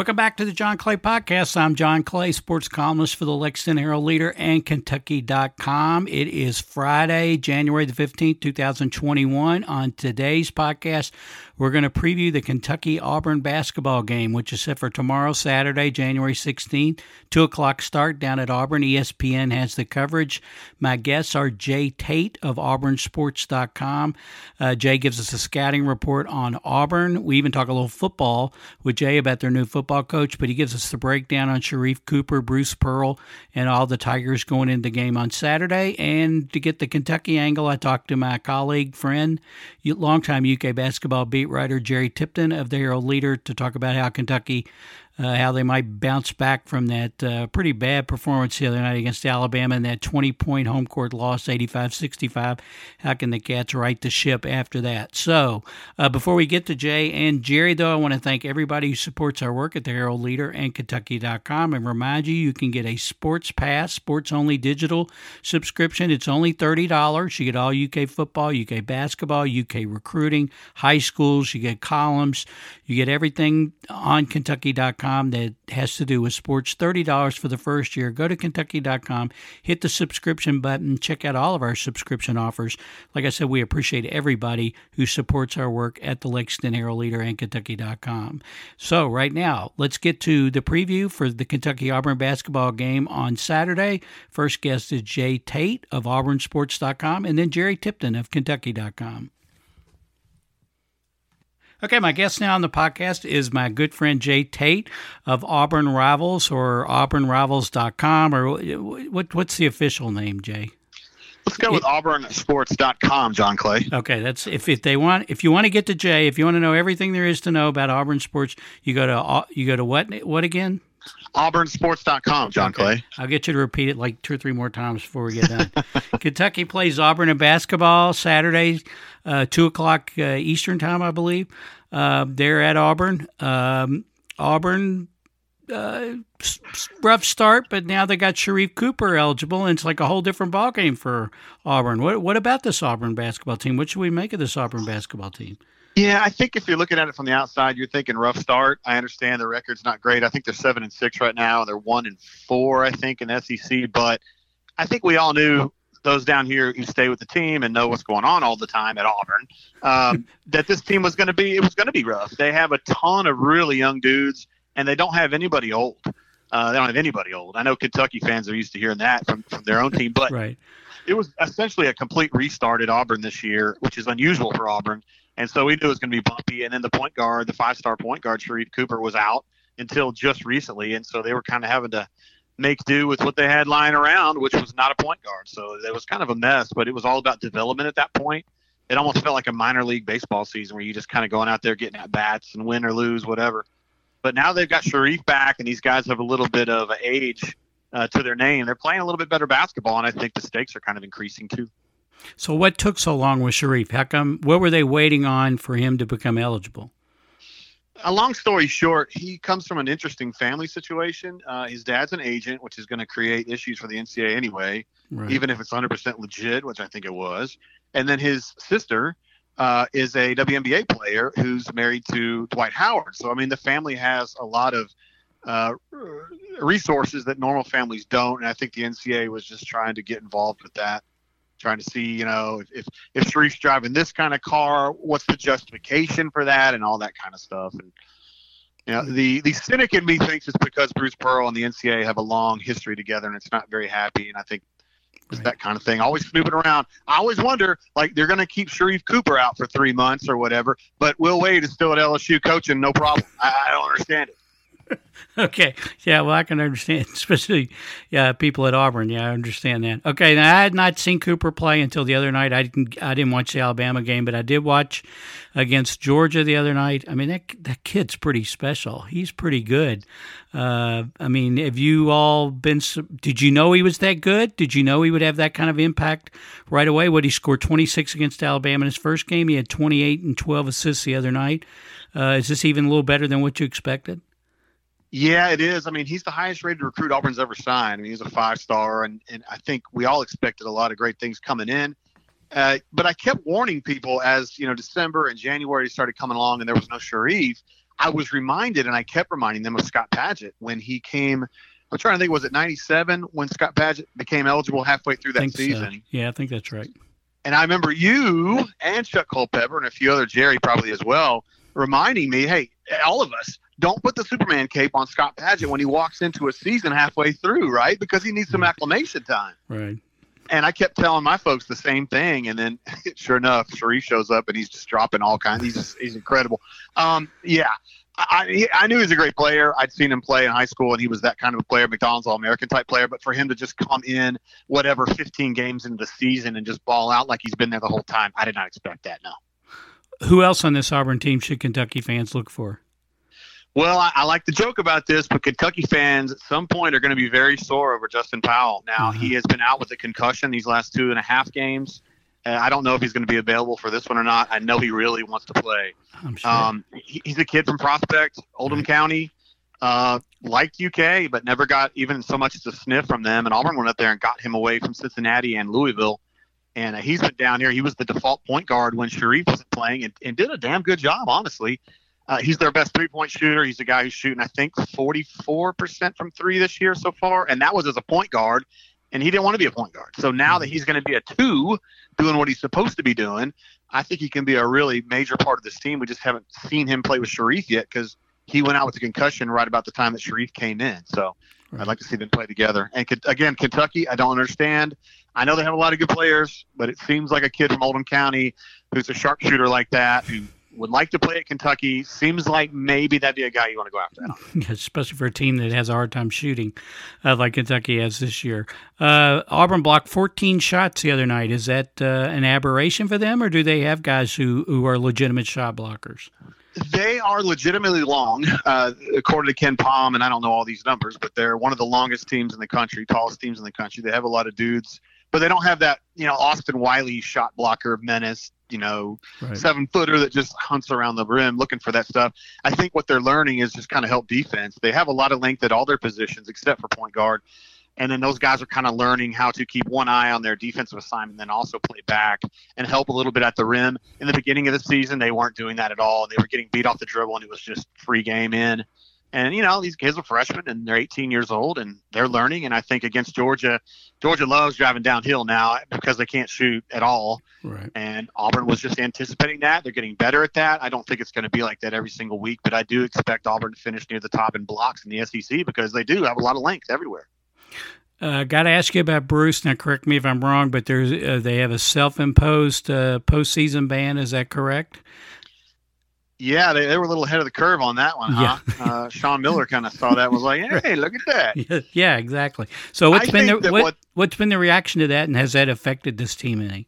Welcome back to the John Clay Podcast. I'm John Clay, sports columnist for the Lexington Herald Leader and Kentucky.com. It is Friday, January the 15th, 2021. On today's podcast, we're going to preview the Kentucky Auburn basketball game, which is set for tomorrow, Saturday, January 16th, 2 o'clock start down at Auburn. ESPN has the coverage. My guests are Jay Tate of AuburnSports.com. Uh, Jay gives us a scouting report on Auburn. We even talk a little football with Jay about their new football coach, but he gives us the breakdown on Sharife Cooper, Bruce Pearl, and all the Tigers going into the game on Saturday. And to get the Kentucky angle, I talked to my colleague, friend, longtime UK basketball beat writer Jerry Tipton of the Herald Leader to talk about how Kentucky uh, how they might bounce back from that uh, pretty bad performance the other night against Alabama and that 20 point home court loss, 85 65. How can the Cats right the ship after that? So, uh, before we get to Jay and Jerry, though, I want to thank everybody who supports our work at the Herald Leader and Kentucky.com and remind you you can get a Sports Pass, sports only digital subscription. It's only $30. You get all UK football, UK basketball, UK recruiting, high schools, you get columns, you get everything on Kentucky.com that has to do with sports. $30 for the first year. Go to Kentucky.com, hit the subscription button, check out all of our subscription offers. Like I said, we appreciate everybody who supports our work at the Lexington Herald Leader and Kentucky.com. So, right now, let's get to the preview for the Kentucky Auburn basketball game on Saturday. First guest is Jay Tate of AuburnSports.com and then Jerry Tipton of Kentucky.com. Okay, my guest now on the podcast is my good friend Jay Tate of Auburn Rivals or auburnrivals.com or what what's the official name, Jay? Let's go with auburnsports.com, John Clay. Okay, that's if, if they want if you want to get to Jay, if you want to know everything there is to know about Auburn sports, you go to you go to what what again? auburnsports.com, John Okay. Clay. I'll get you to repeat it like two or three more times before we get done. Kentucky plays Auburn in basketball Saturday, uh, two o'clock uh, Eastern time, I believe. Uh, they're at Auburn. Um, Auburn, uh, rough start, but now they got Sharife Cooper eligible, and it's like a whole different ballgame for Auburn. What what about this Auburn basketball team? What should we make of this Auburn basketball team? Yeah, I think if you're looking at it from the outside, you're thinking rough start. I understand the record's not great. I think they're seven and six right now. They're one and four, I think, in SEC. But I think we all knew those down here who stay with the team and know what's going on all the time at Auburn um, that this team was going to be it was going to be rough. They have a ton of really young dudes, and they don't have anybody old. Uh, they don't have anybody old. I know Kentucky fans are used to hearing that from, from their own team, but Right. It was essentially a complete restart at Auburn this year, which is unusual for Auburn. And so we knew it was going to be bumpy. And then the point guard, the five star point guard, Sharife Cooper, was out until just recently. And so they were kind of having to make do with what they had lying around, which was not a point guard. So it was kind of a mess, but it was all about development at that point. It almost felt like a minor league baseball season where you just kind of going out there getting at bats and win or lose, whatever. But now they've got Sharife back, and these guys have a little bit of age uh, to their name. They're playing a little bit better basketball, and I think the stakes are kind of increasing too. So what took so long with Sharife? How come? What were they waiting on for him to become eligible? a long story short, he comes from an interesting family situation. Uh, his dad's an agent, which is going to create issues for the NCAA anyway, Right. even if it's 100% legit, which I think it was. And then his sister uh, is a WNBA player who's married to Dwight Howard. So, I mean, the family has a lot of uh, resources that normal families don't. And I think the NCAA was just trying to get involved with that. Trying to see, you know, if, if if Sharife's driving this kind of car, what's the justification for that, and all that kind of stuff. And you know, the the cynic in me thinks it's because Bruce Pearl and the NCAA have a long history together, and it's not very happy. And I think it's Right. that kind of thing. Always snooping around. I always wonder, like they're going to keep Sharife Cooper out for three months or whatever, but Will Wade is still at LSU coaching, no problem. I, I don't understand it. okay. Yeah, well, I can understand, especially yeah, people at Auburn. Yeah, I understand that. Okay, now I had not seen Cooper play until the other night. I didn't. I didn't watch the Alabama game, but I did watch against Georgia the other night. I mean, that that kid's pretty special. He's pretty good. Uh, I mean, have you all been? Did you know he was that good? Did you know he would have that kind of impact right away? What he scored 26 against Alabama in his first game. He had 28 and 12 assists the other night. Uh, is this even a little better than what you expected? Yeah, it is. I mean, he's the highest rated recruit Auburn's ever signed. I mean, he's a five star, and, and I think we all expected a lot of great things coming in. Uh, but I kept warning people as you know December and January started coming along, and there was no Sharife. I was reminded, and I kept reminding them of Scott Padgett when he came. I'm trying to think, was it '97 when Scott Padgett became eligible halfway through that season? So. Yeah, I think that's right. And I remember you and Chuck Culpepper and a few other Jerry probably as well reminding me, hey, all of us, don't put the Superman cape on Scott Padgett when he walks into a season halfway through, right? Because he needs some acclimation time. Right. And I kept telling my folks the same thing, and then sure enough, Sharife shows up and he's just dropping all kinds. He's just, he's incredible. Um, yeah, I, I knew he was a great player. I'd seen him play in high school, and he was that kind of a player, McDonald's All American type player. But for him to just come in, whatever, 15 games into the season and just ball out like he's been there the whole time, I did not expect that. No. Who else on this Auburn team should Kentucky fans look for? Well, I, I, like to joke about this, but Kentucky fans at some point are going to be very sore over Justin Powell. Now, mm-hmm. he has been out with a concussion these last two and a half games. Uh, I don't know if he's going to be available for this one or not. I know he really wants to play. Sure. Um, he, he's a kid from Prospect, Oldham right. County. Uh, liked UK, but never got even so much as a sniff from them. And Auburn went up there and got him away from Cincinnati and Louisville. And uh, he's been down here. He was the default point guard when Sharife was playing and, and did a damn good job, honestly. Uh, he's their best three point shooter. He's a guy who's shooting, I think, 44% from three this year so far. And that was as a point guard. And he didn't want to be a point guard. So now that he's going to be a two doing what he's supposed to be doing, I think he can be a really major part of this team. We just haven't seen him play with Sharife yet because he went out with a concussion right about the time that Sharife came in. So right. I'd like to see them play together. And again, Kentucky, I don't understand. I know they have a lot of good players, but it seems like a kid from Oldham County who's a sharpshooter like that who would like to play at Kentucky. Seems like maybe that'd be a guy you want to go after. Yeah, especially for a team that has a hard time shooting, uh, like Kentucky has this year. Uh, Auburn blocked 14 shots the other night. Is that uh, an aberration for them, or do they have guys who, who are legitimate shot blockers? They are legitimately long, uh, according to KenPom, and I don't know all these numbers, but they're one of the longest teams in the country, tallest teams in the country. They have a lot of dudes but they don't have that, you know, Austin Wiley shot blocker menace, you know, right. seven footer that just hunts around the rim looking for that stuff. I think what they're learning is just kind of help defense. They have a lot of length at all their positions except for point guard. And then those guys are kind of learning how to keep one eye on their defensive assignment, and then also play back and help a little bit at the rim. In the beginning of the season, they weren't doing that at all. They were getting beat off the dribble, and it was just free game in. And you know these kids are freshmen and they're 18 years old and they're learning. And I think against Georgia, Georgia loves driving downhill now because they can't shoot at all. Right. And Auburn was just anticipating that. They're getting better at that. I don't think it's going to be like that every single week, but I do expect Auburn to finish near the top in blocks in the SEC because they do have a lot of length everywhere. Uh, Got to ask you about Bruce. Now, correct me if I'm wrong, but there's uh, they have a self-imposed uh, postseason ban. Is that correct? Yeah, they, they were a little ahead of the curve on that one, huh? Yeah. uh, Sean Miller kind of saw that was like, hey, look at that. Yeah, exactly. So what's I been the what, what, has been the reaction to that, and has that affected this team any?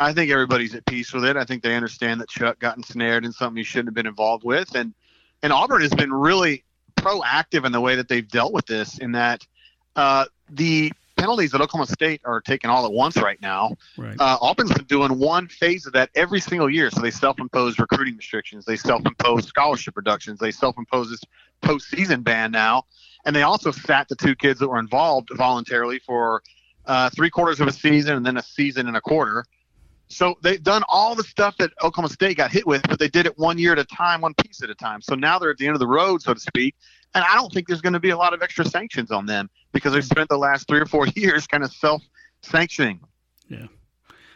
I think everybody's at peace with it. I think they understand that Chuck got ensnared in something he shouldn't have been involved with, and and Auburn has been really proactive in the way that they've dealt with this. In that uh, the penalties at Oklahoma State are taken all at once right now. Right. Uh, Auburn's been doing one phase of that every single year. So they self-impose recruiting restrictions, they self-impose scholarship reductions, they self-impose this postseason ban now, and they also sat the two kids that were involved voluntarily for uh, three quarters of a season and then a season and a quarter. So they've done all the stuff that Oklahoma State got hit with, but they did it one year at a time, one piece at a time. So now they're at the end of the road, so to speak, and I don't think there's going to be a lot of extra sanctions on them because they've spent the last three or four years kind of self sanctioning. Yeah.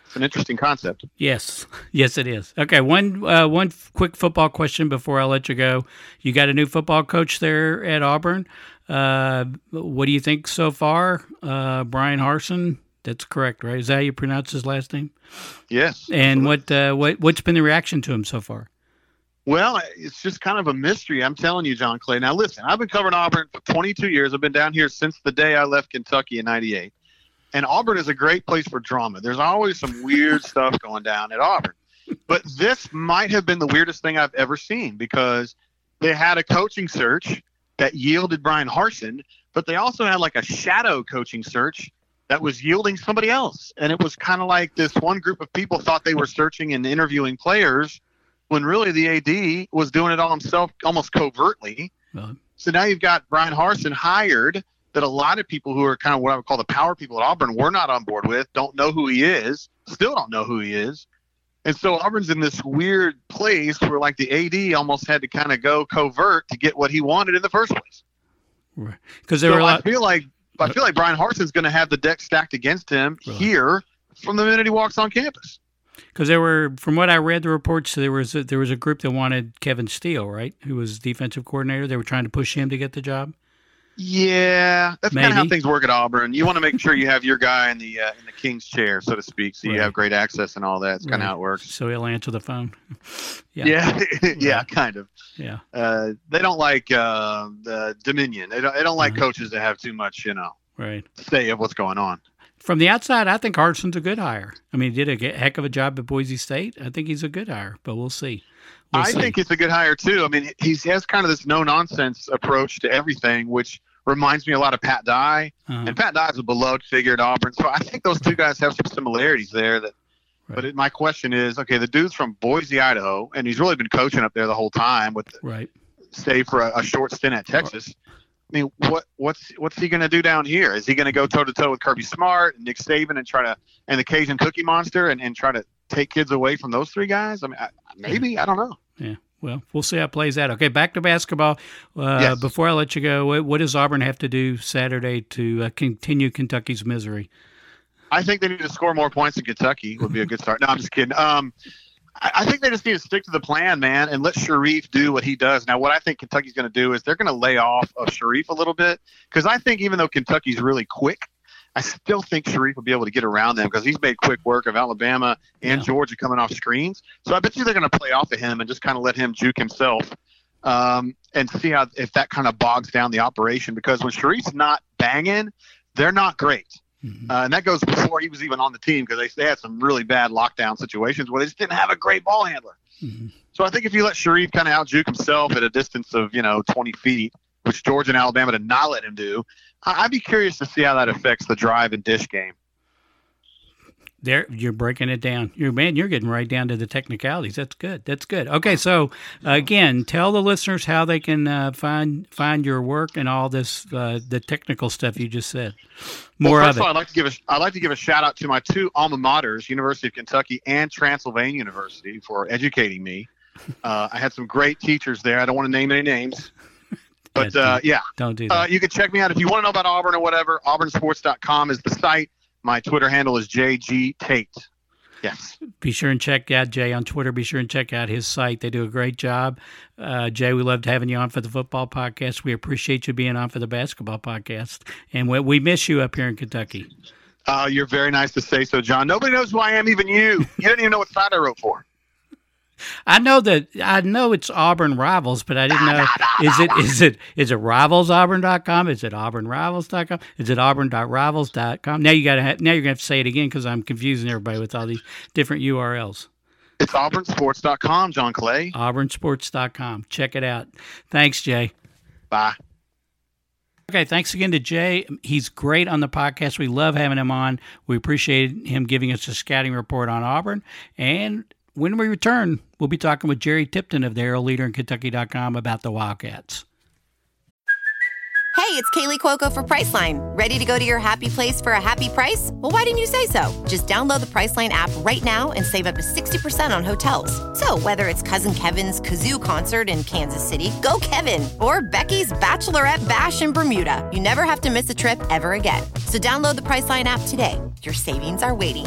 It's an interesting concept. Yes, yes, it is. Okay, one uh, one quick football question before I let you go. You got a new football coach there at Auburn. Uh, what do you think so far, uh, Bryan Harsin? That's correct, right? Is that how you pronounce his last name? Yes. And what uh, what what's been the reaction to him so far? Well, it's just kind of a mystery. I'm telling you, John Clay. Now, listen, I've been covering Auburn for 22 years. I've been down here since the day I left Kentucky in 98. And Auburn is a great place for drama. There's always some weird stuff going down at Auburn. But this might have been the weirdest thing I've ever seen because they had a coaching search that yielded Bryan Harsin, but they also had like a shadow coaching search that was yielding somebody else. And it was kind of like this one group of people thought they were searching and interviewing players when really the AD was doing it all himself almost covertly. Well, So now you've got Bryan Harsin hired that a lot of people who are kind of what I would call the power people at Auburn were not on board with, don't know who he is, still don't know who he is. And so Auburn's in this weird place where like the AD almost had to kind of go covert to get what he wanted in the first place. because there were a I lot. feel like I feel like Bryan Harsin's going to have the deck stacked against him here from the minute he walks on campus. Because there were, from what I read, the reports there was a, there was a group that wanted Kevin Steele, right, who was defensive coordinator. They were trying to push him to get the job. Yeah, that's kind of how things work at Auburn. You want to make sure you have your guy in the uh, in the king's chair, so to speak, so you have great access and all that. It's kind Right. of how it works. So he'll answer the phone. yeah, Yeah, yeah, kind of. yeah. Uh, they don't like uh, the Dominion. They don't. They don't like Mhm. coaches that have too much, you know, right. say of what's going on. From the outside, I think Harsin's a good hire. I mean, he did a heck of a job at Boise State. I think he's a good hire, but we'll see. We'll I see. think it's a good hire too. I mean, he has kind of this no nonsense approach to everything, which reminds me a lot of Pat Dye. Uh-huh. And Pat Dye's a beloved figure at Auburn, so I think those two guys have some similarities there. That, Right. but it, my question is, okay, the dude's from Boise, Idaho, and he's really been coaching up there the whole time, with right. save for a, a short stint at Texas. I mean, what what's what's he going to do down here? Is he going to go toe to toe with Kirby Smart and Nick Saban and try to and the Cajun Cookie Monster and, and try to take kids away from those three guys? I mean, I, maybe I don't know. Yeah. Well, we'll see how it plays out. Okay, back to basketball. Uh, Yes. Before I let you go, what, what does Auburn have to do Saturday to uh, continue Kentucky's misery? I think they need to score more points in Kentucky would be a good start. No, I'm just kidding. Um, I, think they just need to stick to the plan, man, and let Sharife do what he does. Now, what I think Kentucky's going to do is they're going to lay off of Sharife a little bit because I think even though Kentucky's really quick, I still think Sharife will be able to get around them because he's made quick work of Alabama and Yeah. Georgia coming off screens. So I bet you they're going to play off of him and just kind of let him juke himself um, and see how if that kind of bogs down the operation because when Sharife's not banging, they're not great. Mhm. Uh, and that goes before he was even on the team because they, they had some really bad lockdown situations where they just didn't have a great ball handler. Mhm. So I think if you let Sharife kind of out juke himself at a distance of, you know, 20 feet, which Georgia and Alabama did not let him do, I- I'd be curious to see how that affects the drive and dish game. There, you're breaking it down. You're man, you're getting right down to the technicalities. That's good. That's good. Okay, so uh, again, tell the listeners how they can uh, find find your work and all this uh, the technical stuff you just said. More well, of first it. all, I'd like to give a I'd like to give a shout out to my two alma maters, University of Kentucky and Transylvania University, for educating me. Uh, I had some great teachers there. I don't want to name any names, but Yeah, uh, yeah, Don't do that. Uh, you can check me out if you want to know about Auburn or whatever. AuburnSports.com is the site. My Twitter handle is JG Tate. Yes. be sure and check out Jay on Twitter. Be sure and check out his site. They do a great job. Uh, Jay, we loved having you on for the football podcast. We appreciate you being on for the basketball podcast, and we, we miss you up here in Kentucky. Uh, you're very nice to say so, John. Nobody knows who I am, even you. You don't even know what side I wrote for. I know that I know it's Auburn Rivals, but I didn't know is it is it is it rivalsauburn.com? Is it auburnrivals.com? Is it auburn.rivals.com? Now you got to ha- now you're going to have to say it again cuz I'm confusing everybody with all these different URLs. It's AuburnSports.com, John Clay. auburnsports.com. Check it out. Thanks, Jay. Bye. Okay, thanks again to Jay. He's great on the podcast. We love having him on. We appreciate him giving us a scouting report on Auburn. And when we return, we'll be talking with Jerry Tipton of the Herald Leader in Kentucky.com about the Wildcats. Hey, it's Kaley Cuoco for Priceline. Ready to go to your happy place for a happy price? Well, why didn't you say so? Just download the Priceline app right now and save up to 60% on hotels. So, whether it's Cousin Kevin's Kazoo concert in Kansas City, go Kevin, or Becky's Bachelorette Bash in Bermuda, you never have to miss a trip ever again. So, download the Priceline app today. Your savings are waiting.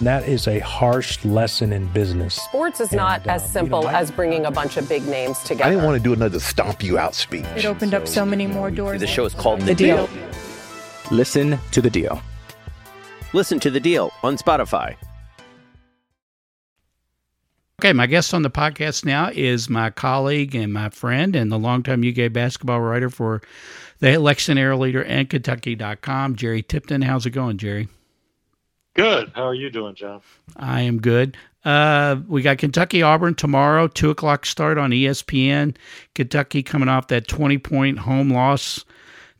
That is a harsh lesson in business. Sports is not And, uh, as you simple know, I- as bringing a bunch of big names together. I didn't want to do another stomp you out speech. It opened up so many more doors. The show is called The Deal. Listen to the deal. Listen to the deal on Spotify. Okay, my guest on the podcast now is my colleague and my friend and the longtime UK basketball writer for the Lexington Herald Leader and Kentucky.com, Jerry Tipton. How's it going, Jerry? Good. How are you doing, John? I am good. Uh, we got Kentucky Auburn tomorrow, two o'clock start on ESPN. Kentucky coming off that twenty point home loss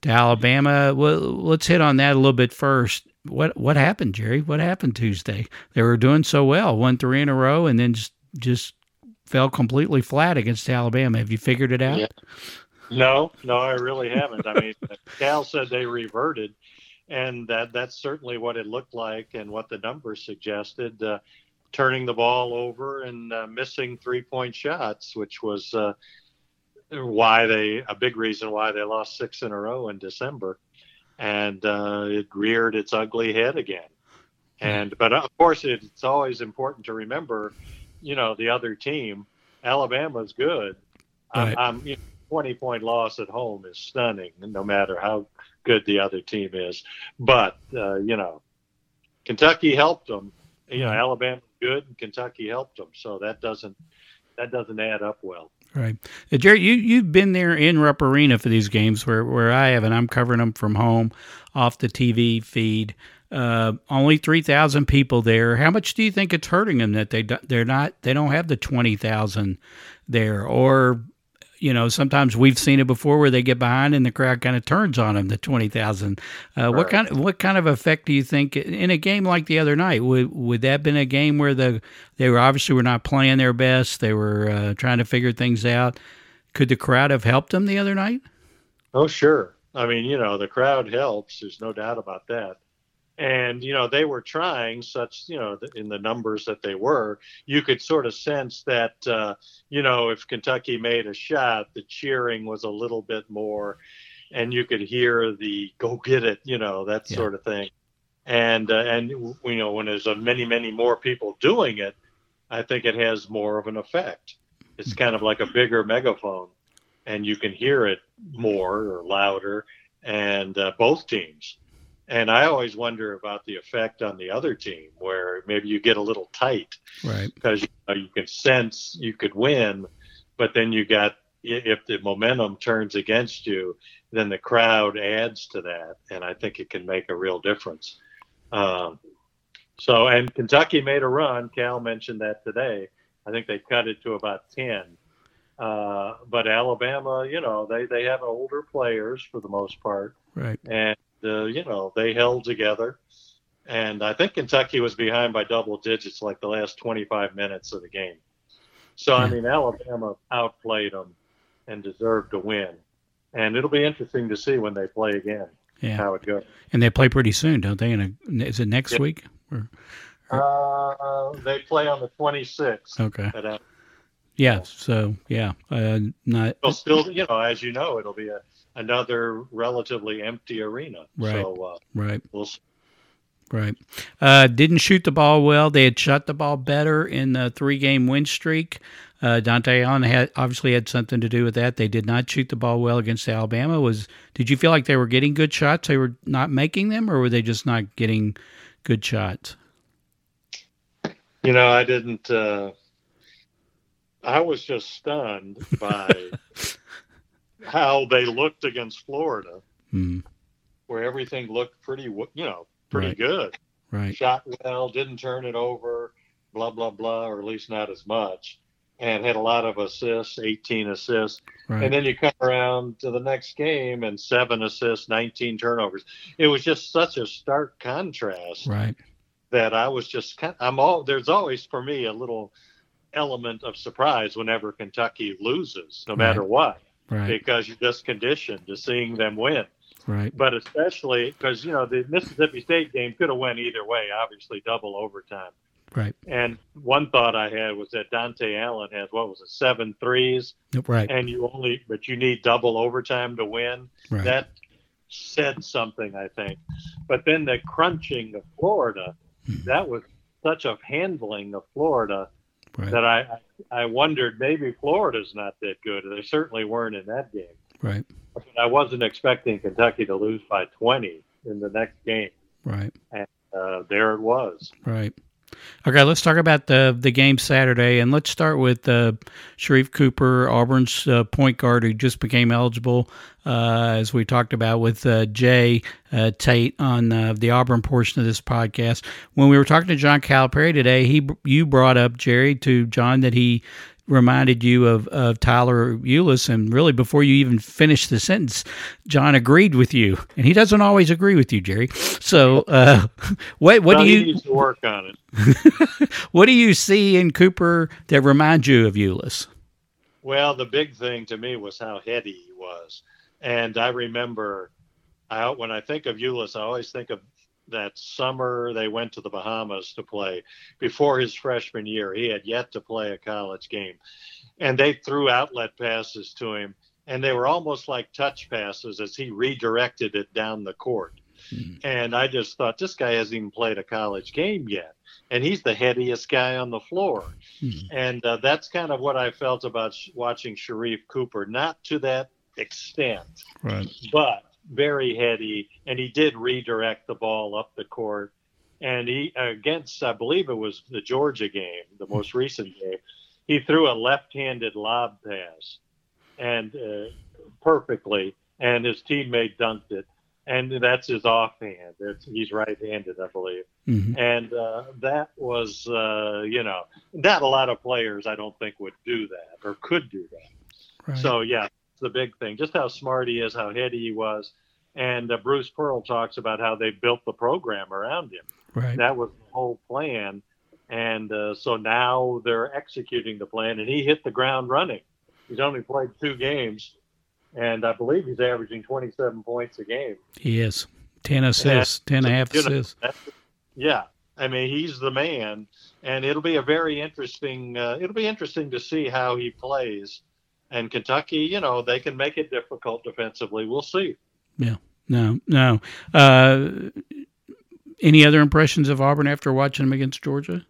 to Alabama. Well, let's hit on that a little bit first. What what happened, Jerry? What happened Tuesday? They were doing so well, won three in a row, and then just just fell completely flat against Alabama. Have you figured it out? Yeah. No, no, I really haven't. I mean, Cal said they reverted, and that that's certainly what it looked like and what the numbers suggested. Uh, turning the ball over and uh, missing three point shots, which was uh, why they a big reason why they lost six in a row in December, and uh, it reared its ugly head again. And but of course, it's always important to remember, you know, the other team. Alabama's good. Right. I'm, I'm you know, 20 point loss at home is stunning, no matter how good the other team is. But uh, you know, Kentucky helped them. You know, Alabama's good, and Kentucky helped them. So that doesn't that doesn't add up well. Right, uh, Jerry. You you've been there in Rupp Arena for these games, where where I have, and I'm covering them from home, off the TV feed. Uh, only three thousand people there. How much do you think it's hurting them that they do- they're not they don't have the twenty thousand there, or you know sometimes we've seen it before where they get behind and the crowd kind of turns on them. The twenty thousand. Uh, What kind of what kind of effect do you think in a game like the other night would would that been a game where the they were obviously were not playing their best. They were uh, trying to figure things out. Could the crowd have helped them the other night? Oh, sure. I mean, you know, the crowd helps. There's no doubt about that. And, you know, they were trying such, you know, in the numbers that they were, you could sort of sense that, uh, you know, if Kentucky made a shot, the cheering was a little bit more, and you could hear the go get it, you know, that Yeah. sort of thing. And, uh, and, you know, when there's a many, many more people doing it, I think it has more of an effect. It's kind of like a bigger megaphone and you can hear it more or louder and uh, both teams and i always wonder about the effect on the other team where maybe you get a little tight. Right. because you, know, you can sense you could win but then you got if the momentum turns against you then the crowd adds to that. And i think it can make a real difference. Um, so and kentucky made a run. Cal mentioned that today. I think they cut it to about 10 uh, but Alabama, you know, they, they have older players for the most part, Right. and uh, you know they held together. And I think Kentucky was behind by double digits like the last 25 minutes of the game. So I mean, Alabama outplayed them and deserved to win. And it'll be interesting to see when they play again Yeah. how it goes. And they play pretty soon, don't they? In a, is it next Yeah. week? Or, Uh, they play on the 26th. okay. Uh, Yeah. So yeah. Uh, not it'll still, you know, as you know, it'll be a, another relatively empty arena. Right. So uh, right. we'll see. Right. Uh, didn't shoot the ball well. They had shot the ball better in the three game win streak. Uh, Dontaie Allen had obviously had something to do with that. They did not shoot the ball well against Alabama. Was did you feel like they were getting good shots? They were not making them, or were they just not getting good shots? You know, I didn't. Uh, I was just stunned by how they looked against Florida, Hmm. where everything looked pretty, you know, pretty Right. good. Right. Shot well, didn't turn it over, blah blah blah, or at least not as much, and had a lot of assists, 18 assists. Right. And then you come around to the next game and seven assists, 19 turnovers. It was just such a stark contrast right. that I was just kind I'm all there's always for me a little element of surprise whenever Kentucky loses, no matter what, Right. because you're just conditioned to seeing them win. Right. But especially because you know the Mississippi State game could have went either way, obviously double overtime. Right. And one thought I had was that Dontaie Allen has what was it seven threes, Right. and you only but you need double overtime to win. Right. That said something, I think. But then the crunching of Florida, Hmm. that was such a handling of Florida Right. that I I wondered maybe Florida's not that good. They certainly weren't in that game. Right. But I wasn't expecting Kentucky to lose by 20 in the next game, Right. and uh, there it was. Right. Okay, let's talk about the the game Saturday, and let's start with uh, Sharife Cooper, Auburn's uh, point guard, who just became eligible, uh, as we talked about with uh, Jay uh, Tate on uh, the Auburn portion of this podcast. When we were talking to John Calipari today, he you brought up Jerry to John that he reminded you of, of Tyler Ulis, and really before you even finished the sentence, John agreed with you, and he doesn't always agree with you, Jerry. So, uh, what what do you needs to work on it. what do you see in Cooper that reminds you of Ulis? Well, the big thing to me was how heady he was, and I remember, I when I think of Ulis, I always think of that summer they went to the Bahamas to play. Before his freshman year, he had yet to play a college game, and they threw outlet passes to him, and they were almost like touch passes as he redirected it down the court. And I just thought this guy hasn't even played a college game yet, and he's the headiest guy on the floor. And uh, that's kind of what I felt about sh- watching Sharife Cooper. Not to that extent, Right. but very heady, and he did redirect the ball up the court. And he against, I believe it was the Georgia game, the most recent game, he threw a left-handed lob pass, and uh, perfectly, and his teammate dunked it. And that's his offhand. It's, he's right-handed, I believe Mhm. and uh, that was uh, you know not a lot of players I don't think would do that or could do that. Right. So yeah, the big thing. Just how smart he is, how heady he was, and uh, Bruce Pearl talks about how they built the program around him. Right. That was the whole plan, and uh, so now they're executing the plan, and he hit the ground running. He's only played two games, and I believe he's averaging 27 points a game. He is. 10 assists, 10 and a half You know, assists. yeah, I mean he's the man, and it'll be a very interesting. Uh, it'll be interesting to see how he plays. And Kentucky, you know, they can make it difficult defensively. We'll see. Yeah. No, no. Uh, any other impressions of Auburn after watching them against Georgia?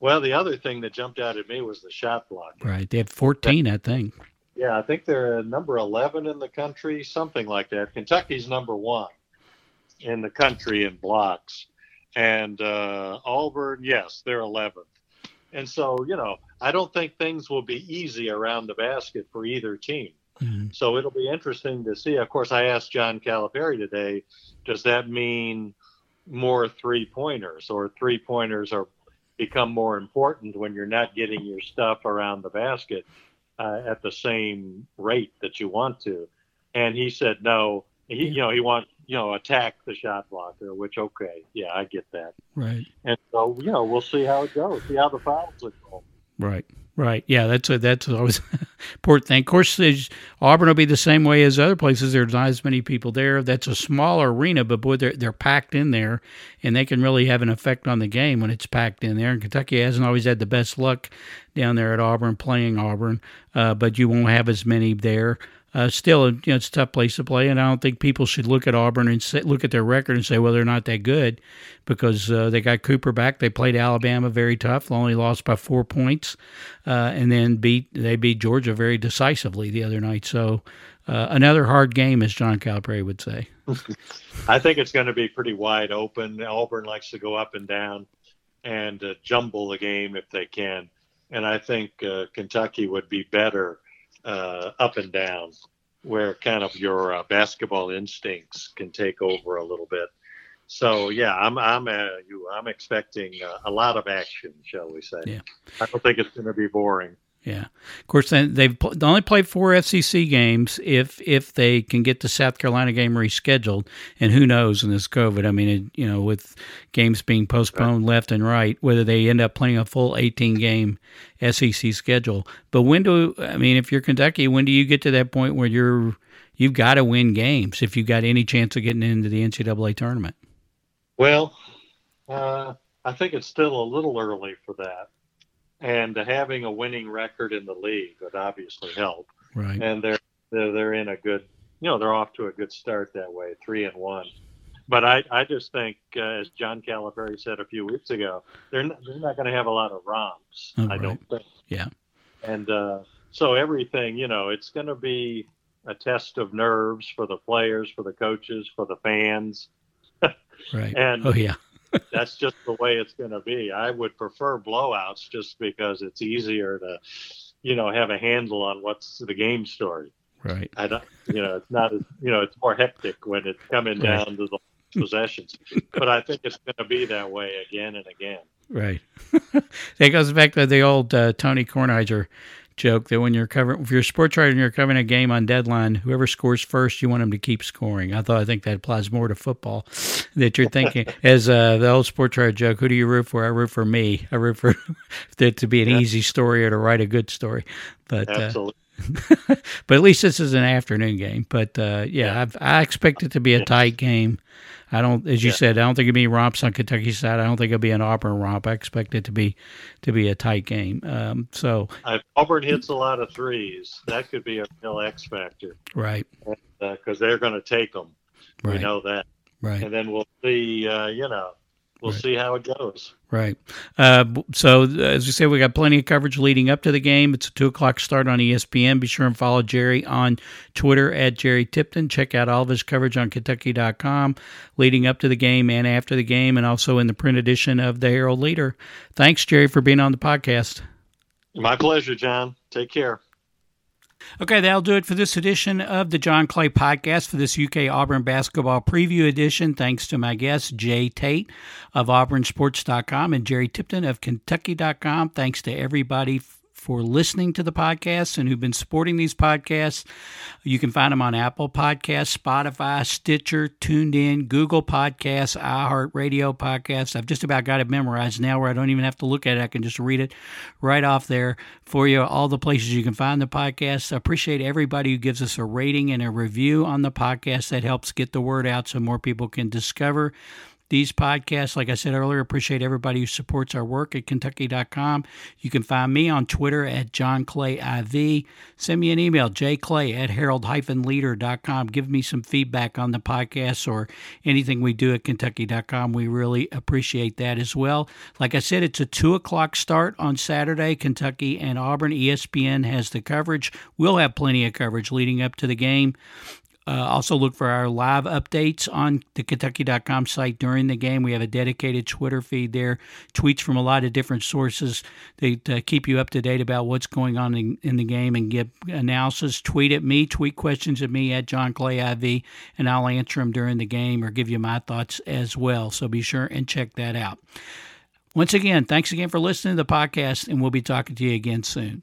Well, the other thing that jumped out at me was the shot block. Right. They had 14, I think. Yeah, I think they're number 11 in the country, something like that. Kentucky's number one in the country in blocks. And uh, Auburn, yes, they're 11th. And so, you know, I don't think things will be easy around the basket for either team. So it'll be interesting to see. Of course, I asked John Calipari today, does that mean more three pointers or three pointers are become more important when you're not getting your stuff around the basket uh, at the same rate that you want to? And he said no. He, you know, he wants you know attack the shot blocker, which okay, yeah, I get that. Right. And so you know, we'll see how it goes. See how the fouls will go. Right. Right. Yeah, that's a, that's always important thing. Of course, Auburn will be the same way as other places. There's not as many people there. That's a smaller arena, but boy, they're they're packed in there, and they can really have an effect on the game when it's packed in there. And Kentucky hasn't always had the best luck down there at Auburn playing Auburn, uh, but you won't have as many there. Uh, still, you know, it's a tough place to play, and I don't think people should look at Auburn and say, look at their record and say, well, they're not that good, because uh, they got Cooper back. They played Alabama very tough, only lost by four points, uh, and then beat they beat Georgia very decisively the other night. So uh, another hard game, as John Calipari would say. I think it's going to be pretty wide open. Auburn likes to go up and down and uh, jumble the game if they can. And I think uh, Kentucky would be better uh, up and down, where kind of your uh, basketball instincts can take over a little bit. So yeah, I'm I'm uh, you I'm expecting uh, a lot of action, shall we say? Yeah. I don't think it's going to be boring. Yeah, of course. Then they've only played four SEC games. If if they can get the South Carolina game rescheduled, and who knows in this COVID? I mean, it, you know, with games being postponed left and right, whether they end up playing a full 18 game SEC schedule. But when do I mean, if you're Kentucky, when do you get to that point where you're you've got to win games if you've got any chance of getting into the NCAA tournament? Well, uh, I think it's still a little early for that. And having a winning record in the league would obviously help. Right. And they're they're, they're in a good you know they're off to a good start that way, three and one. But I, I just think, uh, as John Calipari said a few weeks ago, they're not, they're not going to have a lot of romps. Oh, I right. don't think. Yeah. And uh, so everything, you know, it's going to be a test of nerves for the players, for the coaches, for the fans. Right. And oh yeah. That's just the way it's going to be. I would prefer blowouts just because it's easier to, you know, have a handle on what's the game story. Right. I don't, you know, it's not as, you know, it's more hectic when it's coming Right. down to the possessions. But I think it's going to be that way again and again. Right. that goes back to the old uh, Tony Kornheiser joke that when you're covering, if you're a sports writer and you're covering a game on deadline, whoever scores first, you want them to keep scoring. I thought I think that applies more to football. That you're thinking as uh, the old sports writer joke, who do you root for? I root for me. I root for that to be an easy story or to write a good story. But uh, but at least this is an afternoon game. But uh, yeah, I've, I expect it to be a tight game. I don't, as you Yeah. said, I don't think it'll be romps on Kentucky's side. I don't think it'll be an Auburn romp. I expect it to be to be a tight game. Um, so If Auburn hits a lot of threes, that could be a real X factor right, because they're going to take them. We Right. know that. right, And then we'll see, uh, you know, we'll Right. see how it goes. right. Uh, so uh, as we say, we got plenty of coverage leading up to the game. It's a two o'clock start on ESPN. Be sure and follow Jerry on Twitter at Jerry Tipton. Check out all of his coverage on Kentucky.com leading up to the game and after the game, and also in the print edition of the Herald Leader. Thanks, Jerry, for being on the podcast. My pleasure, John. Take care. Okay, that'll do it for this edition of the John Clay Podcast for this UK Auburn basketball preview edition. Thanks to my guests, Jay Tate of AuburnSports.com and Jerry Tipton of Kentucky.com. Thanks to everybody for listening to the podcast and who've been supporting these podcasts. You can find them on Apple Podcasts, Spotify, Stitcher, TuneIn, Google Podcasts, iHeartRadio Podcasts. I've just about got it memorized now where I don't even have to look at it. I can just read it right off there for you. All the places you can find the podcast. I appreciate everybody who gives us a rating and a review on the podcast. That helps get the word out so more people can discover these podcasts. Like I said earlier, appreciate everybody who supports our work at Kentucky.com. You can find me on Twitter at John Clay IV. Send me an email, jclay at herald-leader.com. Give me some feedback on the podcast or anything we do at Kentucky.com. We really appreciate that as well. Like I said, it's a 2 o'clock start on Saturday, Kentucky and Auburn. ESPN has the coverage. We'll have plenty of coverage leading up to the game. Uh, also, look for our live updates on the Kentucky.com site during the game. We have a dedicated Twitter feed there, tweets from a lot of different sources that uh, keep you up to date about what's going on in, in the game and get analysis. Tweet at me, tweet questions at me at John Clay IV, and I'll answer them during the game or give you my thoughts as well. So be sure and check that out. Once again, thanks again for listening to the podcast, and we'll be talking to you again soon.